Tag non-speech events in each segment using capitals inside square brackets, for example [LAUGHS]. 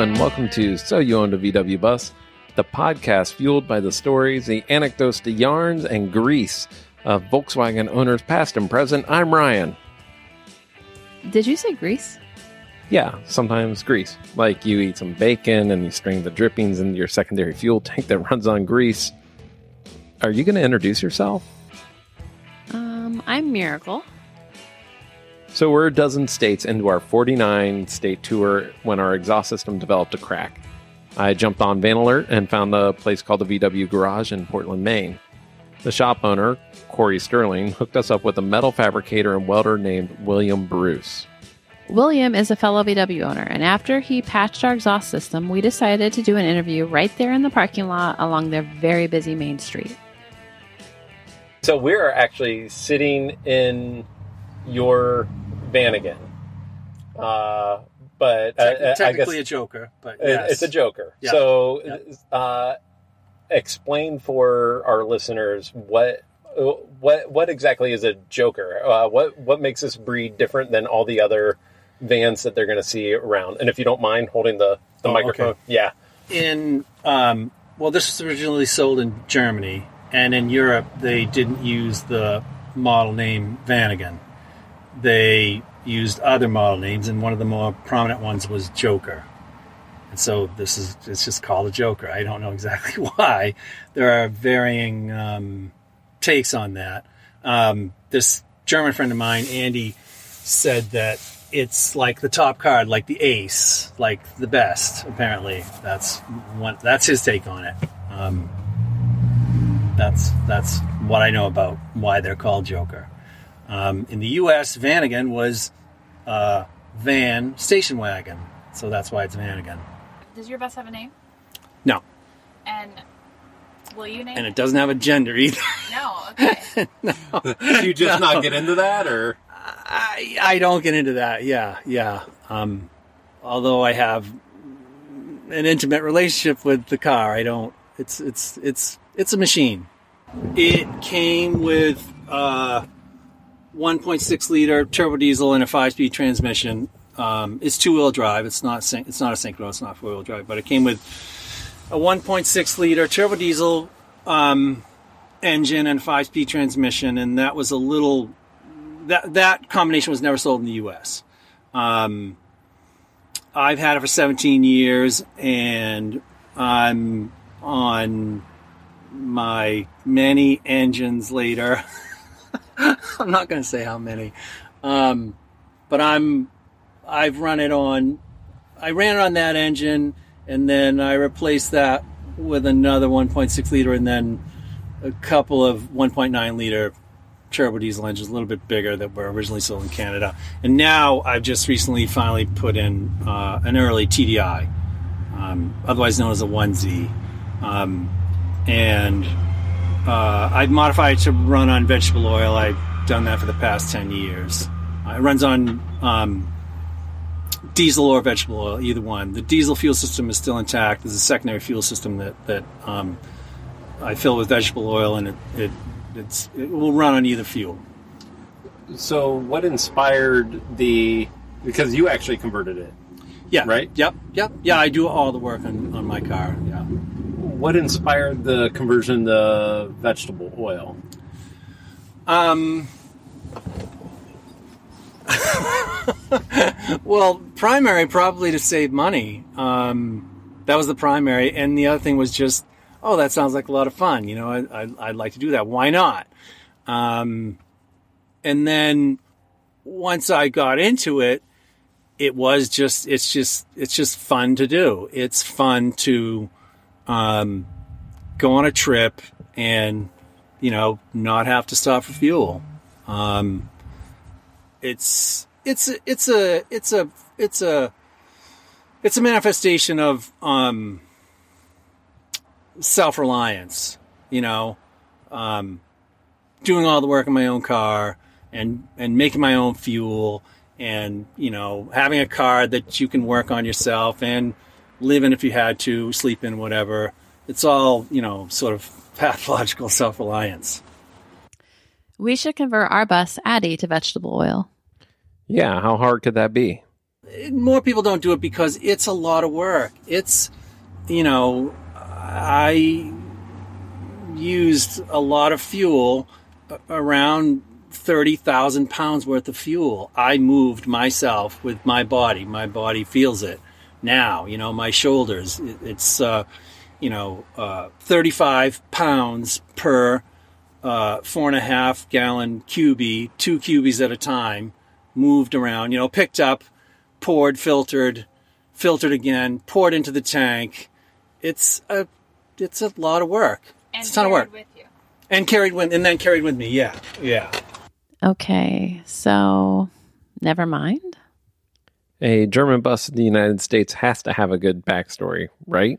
and welcome to So You Owned a VW Bus, the podcast fueled by the stories, the anecdotes, the yarns, and grease of Volkswagen owners past and present. I'm Ryan. Did you say grease? Yeah, sometimes grease. Like you eat some bacon and you string the drippings into your secondary fuel tank that runs on grease. Are you going to introduce yourself? Um, I'm Miracle. So we're a dozen states into our 49 state tour when our exhaust system developed a crack. I jumped on Van Alert and found a place called the VW Garage in Portland, Maine. The shop owner, Corey Sterling, hooked us up with a metal fabricator and welder named William Bruce. William is a fellow VW owner, and after he patched our exhaust system, we decided to do an interview right there in the parking lot along their very busy main street. So we're actually sitting in your van again. Uh, but uh, Technically, I technically a joker, but yes. it's a joker. Yeah. So, Yeah. uh, explain for our listeners what what what exactly is a joker? Uh, what what makes this breed different than all the other vans that they're going to see around? And if you don't mind holding the the Oh, microphone, okay. yeah. in um, well, this was originally sold in Germany, and in Europe they didn't use the model name Vanagon. They used other model names, and one of the more prominent ones was Joker. And so this is it's just called a Joker. I don't know [LAUGHS] exactly why. There are varying um, takes on that. Um, this German friend of mine, Andy, said that it's like the top card, like the ace, like the best. Apparently, that's one. That's his take on it. Um, that's that's what I know about why they're called Joker. Um, in the U.S., Vanagon was uh, van station wagon, so that's why it's Vanagon. Does your bus have a name? No, And will you name and it? it doesn't have a gender either. [LAUGHS] No. Okay. [LAUGHS] Do you just not get into that, or I, I don't get into that. Yeah, yeah. Um, although I have an intimate relationship with the car, I don't. It's it's it's it's a machine. It came with uh, 1.6 liter turbo diesel and a five speed transmission. Um, it's two wheel drive. It's not syn- it's not a synchro. It's not four wheel drive. But it came with a 1.6 liter turbo diesel um, engine and five speed transmission, and that was a little that that combination was never sold in the U.S. Um, I've had it for 17 years, and I'm on my many engines later. [LAUGHS] [LAUGHS] I'm not going to say how many, um, but I'm I've run it on. I ran it on that engine, and then I replaced that with another 1.6 liter, and then a couple of 1.9 liter turbo diesel engines, a little bit bigger that were originally sold in Canada. And now I've just recently finally put in uh, an early TDI, um, otherwise known as a 1Z. Um, and uh, I've modified it to run on vegetable oil. I've done that for the past 10 years. Uh, it runs on um, diesel or vegetable oil, either one. The diesel fuel system is still intact. There's a secondary fuel system that, that um, I fill with vegetable oil, and it, it it's it will run on either fuel. so? What inspired the? Because you actually converted it. Yeah. Right? Yep. Yep. Yeah, I do all the work on, on my car. Yeah. What inspired the conversion to vegetable oil? Um. [LAUGHS] well, primary probably to save money. Um, that was the primary, and the other thing was just, oh, that sounds like a lot of fun. You know, I, I'd like to do that. Why not? Um, and then once I got into it, it was just, it's just, it's just fun to do. It's fun to um, go on a trip and you know, not have to stop for fuel. Um, it's it's a- it's a it's a it's a it's a manifestation of um, self reliance. You know, um, doing all the work in my own car and and making my own fuel and you know having a car that you can work on yourself and live in if you had to sleep in whatever it's all you know sort of [LAUGHS] pathological self-reliance We should convert our bus Addy to vegetable oil. Yeah, how hard could that be? more people don't do it because it's a lot of work. It's, you know, I used a lot of fuel, around 30,000 pounds worth of fuel. I moved myself with my body. My body feels it now, you know, my shoulders. It's, uh, you know, uh, 35 pounds per uh, four and a half gallon cubie, two cubies at a time, moved around, you know, picked up, poured, filtered, filtered again, poured into the tank. It's a, it's a lot of work. And it's a ton of work. carried with you. And carried with, and then carried with me. Yeah. Yeah. Okay, so never mind. A German bus in the United States has to have a good backstory, right?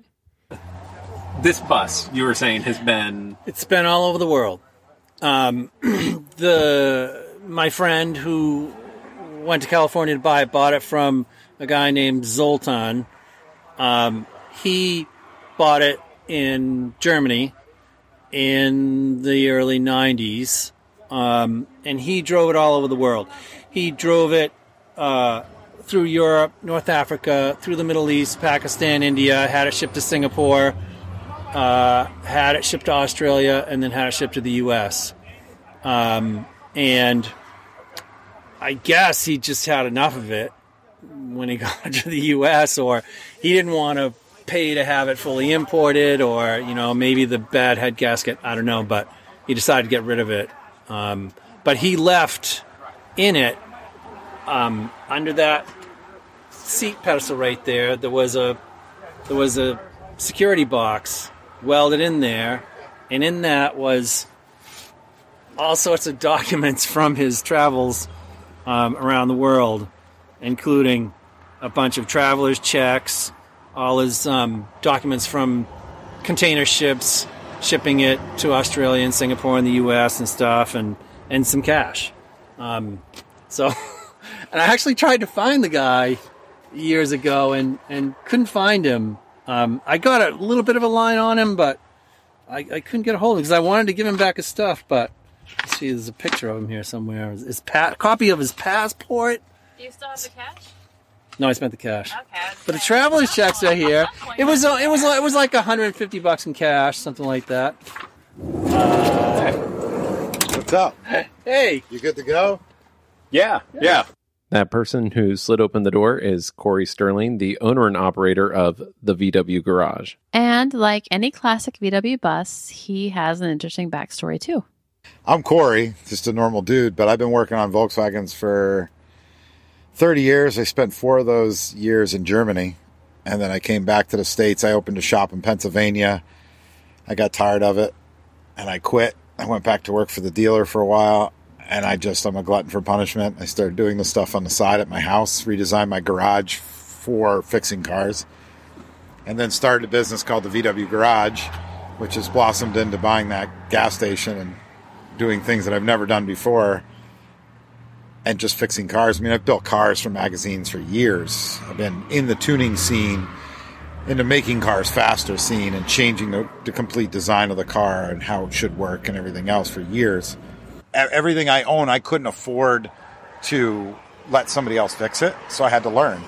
This bus, you were saying, has been It's been all over the world. Um, [CLEARS THROAT] the my friend who went to California to buy it bought it from a guy named Zoltan. Um, he bought it in Germany in the early '90s, um, and he drove it all over the world. He drove it uh, through Europe, North Africa, through the Middle East, Pakistan, India. Had it shipped to Singapore uh, had it shipped to Australia and then had it shipped to the U.S. Um, and I guess he just had enough of it when he [LAUGHS] got to the U.S. or he didn't want to pay to have it fully imported or, you know, maybe the bad head gasket. I don't know, but he decided to get rid of it. Um, but he left in it um, under that seat pedestal right there. There was a there was a security box welded in there, and in that was all sorts of [LAUGHS] documents from his travels um, around the world, including a bunch of travelers' checks, all his um, documents from container ships shipping it to Australia and Singapore and the U.S. and stuff, and and some cash. Um, so, [LAUGHS] and I actually tried to find the guy years ago and and couldn't find him. Um, I got a little bit of a line on him, but I, I couldn't get a hold of him because I wanted to give him back his stuff. But let's see, there's a picture of him here somewhere. His pa- copy of his passport. Do you still have the cash? No, I spent the cash. Okay. I But the traveler's at checks are here. at some point It was uh, it was it was like 150 bucks in cash, something like that. What's up? Hey, You good to go? Yeah, yeah. That person who slid open the door is Corey Sterling, the owner and operator of the VW Garage. And like any classic VW bus, he has an interesting backstory too. I'm Corey, just a normal dude, but I've been working on Volkswagens for 30 years. I spent four of those years in Germany, and then I came back to the States. I opened a shop in Pennsylvania. I got tired of it, and I quit. I went back to work for the dealer for a while, and I just, I'm a glutton for punishment. I started doing the stuff on the side at my house, redesigned my garage for fixing cars, and then started a business called the VW Garage, which has blossomed into buying that gas station and doing things that I've never done before and just fixing cars. I mean, I've built cars for magazines for years. I've been in the tuning scene, into making cars faster scene, and changing the, the complete design of the car and how it should work and everything else for years. Everything I own, I couldn't afford to let somebody else fix it, so I had to learn.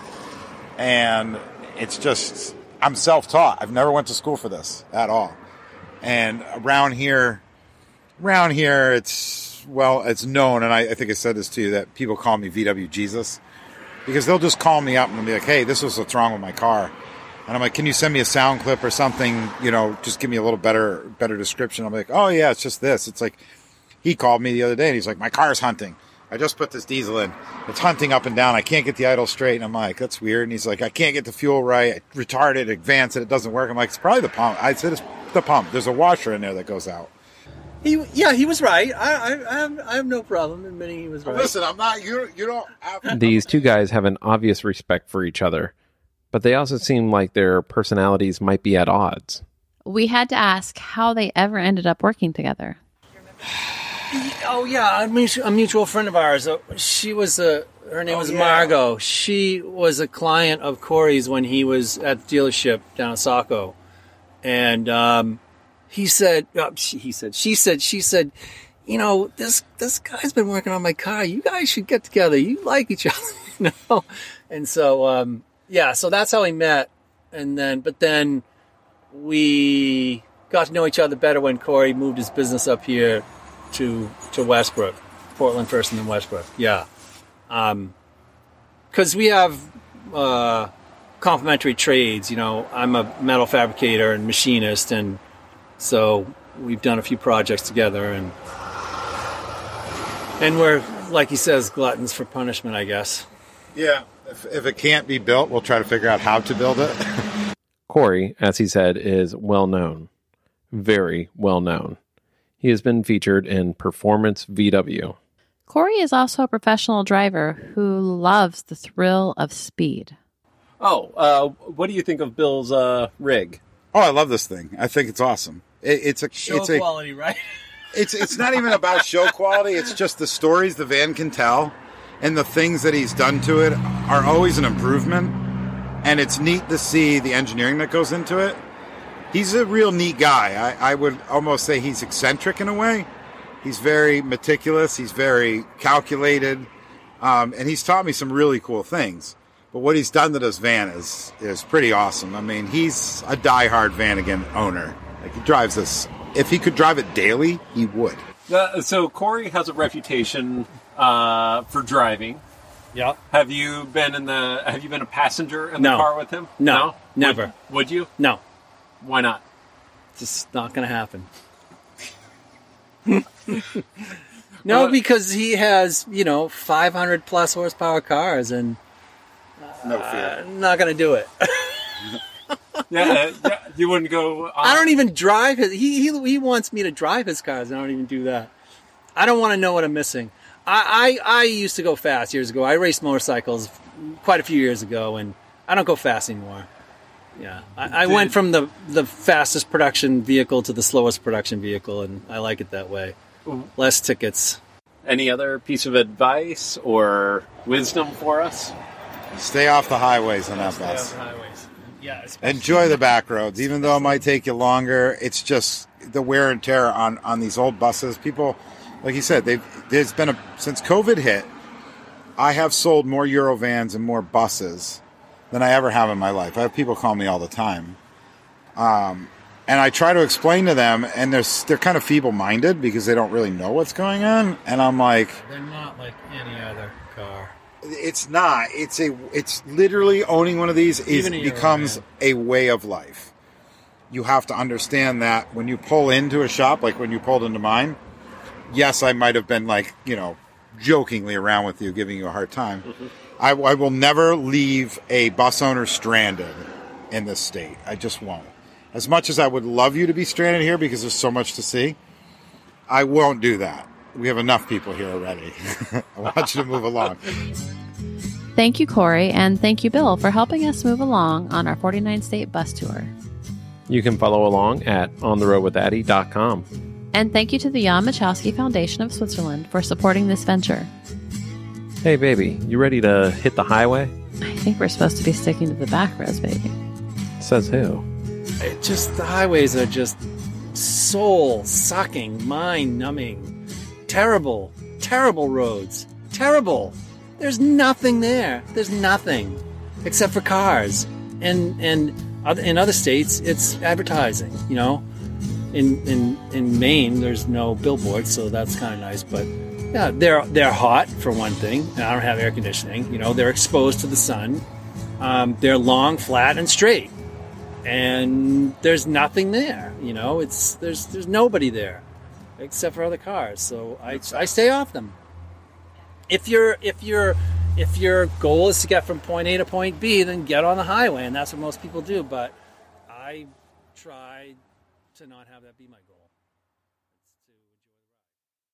And it's just, I'm self taught. I've never went to school for this at all. And around here, around here it's well it's known and I, I think i said this to you that people call me vw jesus because they'll just call me up and be like hey this is what's wrong with my car and i'm like can you send me a sound clip or something you know just give me a little better better description i'm like oh yeah it's just this it's like he called me the other day and he's like my car's hunting i just put this diesel in it's hunting up and down i can't get the idle straight and i'm like that's weird and he's like i can't get the fuel right i retard it advance it it doesn't work i'm like it's probably the pump i said it's the pump there's a washer in there that goes out he yeah he was right. I I, I, have, I have no problem admitting he was right. Listen, I'm not you. You don't. Have, These two guys have an obvious respect for each other, but they also seem like their personalities might be at odds. We had to ask how they ever ended up working together. Oh yeah, a mutual, a mutual friend of ours. uh, She was a. Her name Oh, was yeah. Margot. She was a client of Corey's when he was at the dealership down in Saco, and um, he said, uh, she, he said, she said, she said, you know, this this guy's been working on my car. You guys should get together. You like each [LAUGHS] other. you know. And so, um, yeah, so that's how we met. And then, but then we got to know each other better when Corey moved his business up here to to Westbrook, Portland first, and then Westbrook. Yeah, because we have uh, complementary trades. You know, I'm a metal fabricator and machinist, and so we've done a few projects together, and and we're like he says, gluttons for punishment, I guess. Yeah. If, if it can't be built, we'll try to figure out how to build it. [LAUGHS] Corey, as he said, is well known, very well known. He has been featured in Performance VW. Corey is also a professional driver who loves the thrill of speed. Oh, uh, what do you think of Bill's uh, rig? oh, I love this thing. I think it's awesome. It, it's a it's a quality, right? [LAUGHS] it's it's not even about show quality. It's just the stories the van can tell, and the things that he's done to it are always an improvement. And it's neat to see the engineering that goes into it. He's a real neat guy. I, I would almost say he's eccentric in a way. He's very meticulous. He's very calculated, um, and he's taught me some really cool things. But what he's done to this van is is pretty awesome. I mean, he's a diehard Vanagon owner. Like he drives this. If he could drive it daily, he would. Uh, so Corey has a reputation uh, for driving. Yeah. Have you been in the? Have you been a passenger in No. the car with him? No, never. Would, would you? No, Why not? it's just not going to happen. [LAUGHS] no, Uh, because he has you know 500 plus horsepower cars, and No I'm not going to do it. [LAUGHS] Yeah, uh, yeah, you wouldn't go. Uh, I don't even drive his. He, he he wants me to drive his cars. and I don't even do that. I don't want to know what I'm missing. I, I I used to go fast years ago. I raced motorcycles quite a few years ago, and I don't go fast anymore. Yeah, I, I went from the the fastest production vehicle to the slowest production vehicle, and I like it that way. Less tickets. Any other piece of advice or wisdom for us? Stay off the highways on that bus. highways. Yeah, Enjoy the back roads, even though it might take you longer. It's just the wear and tear on on these old buses. People, like you said, they've there's been a since COVID hit. I have sold more Eurovans and more buses than I ever have in my life. I have people call me all the time, um, and I try to explain to them, and they're they're kind of feeble minded because they don't really know what's going on. And I'm like, They're not like any other car. it's not. It's a. It's literally owning one of these is a becomes a way of life. You have to understand that when you pull into a shop, like when you pulled into mine. Yes, I might have been like you know, jokingly around with you, giving you a hard time. [LAUGHS] I, I will never leave a bus owner stranded in this state. I just won't. As much as I would love you to be stranded here because there's so much to see, I won't do that. We have enough people here already. [LAUGHS] I want you to move along. Thank you, Corey, and thank you, Bill, for helping us move along on our 49 state bus tour. You can follow along at ontheroadwithaddy.com. And thank you to the Jan Machowski Foundation of Switzerland for supporting this venture. Hey, baby, you ready to hit the highway? I think we're supposed to be sticking to the back roads, baby. Says who? It just the highways are just soul sucking, mind numbing, terrible, terrible roads. Terrible. There's nothing there. There's nothing except for cars. And and in other states, it's advertising. You know, in in in Maine, there's no billboards, so that's kind of nice. But yeah, they're they're hot for one thing. And I don't have air conditioning. You know, they're exposed to the sun. Um, they're long, flat, and straight and there's nothing there. You know, it's there's there's nobody there except for other cars. So I I stay off them. If your if your if your goal is to get from point A to point B, then get on the highway, and that's what most people do. But I try to not have that be my.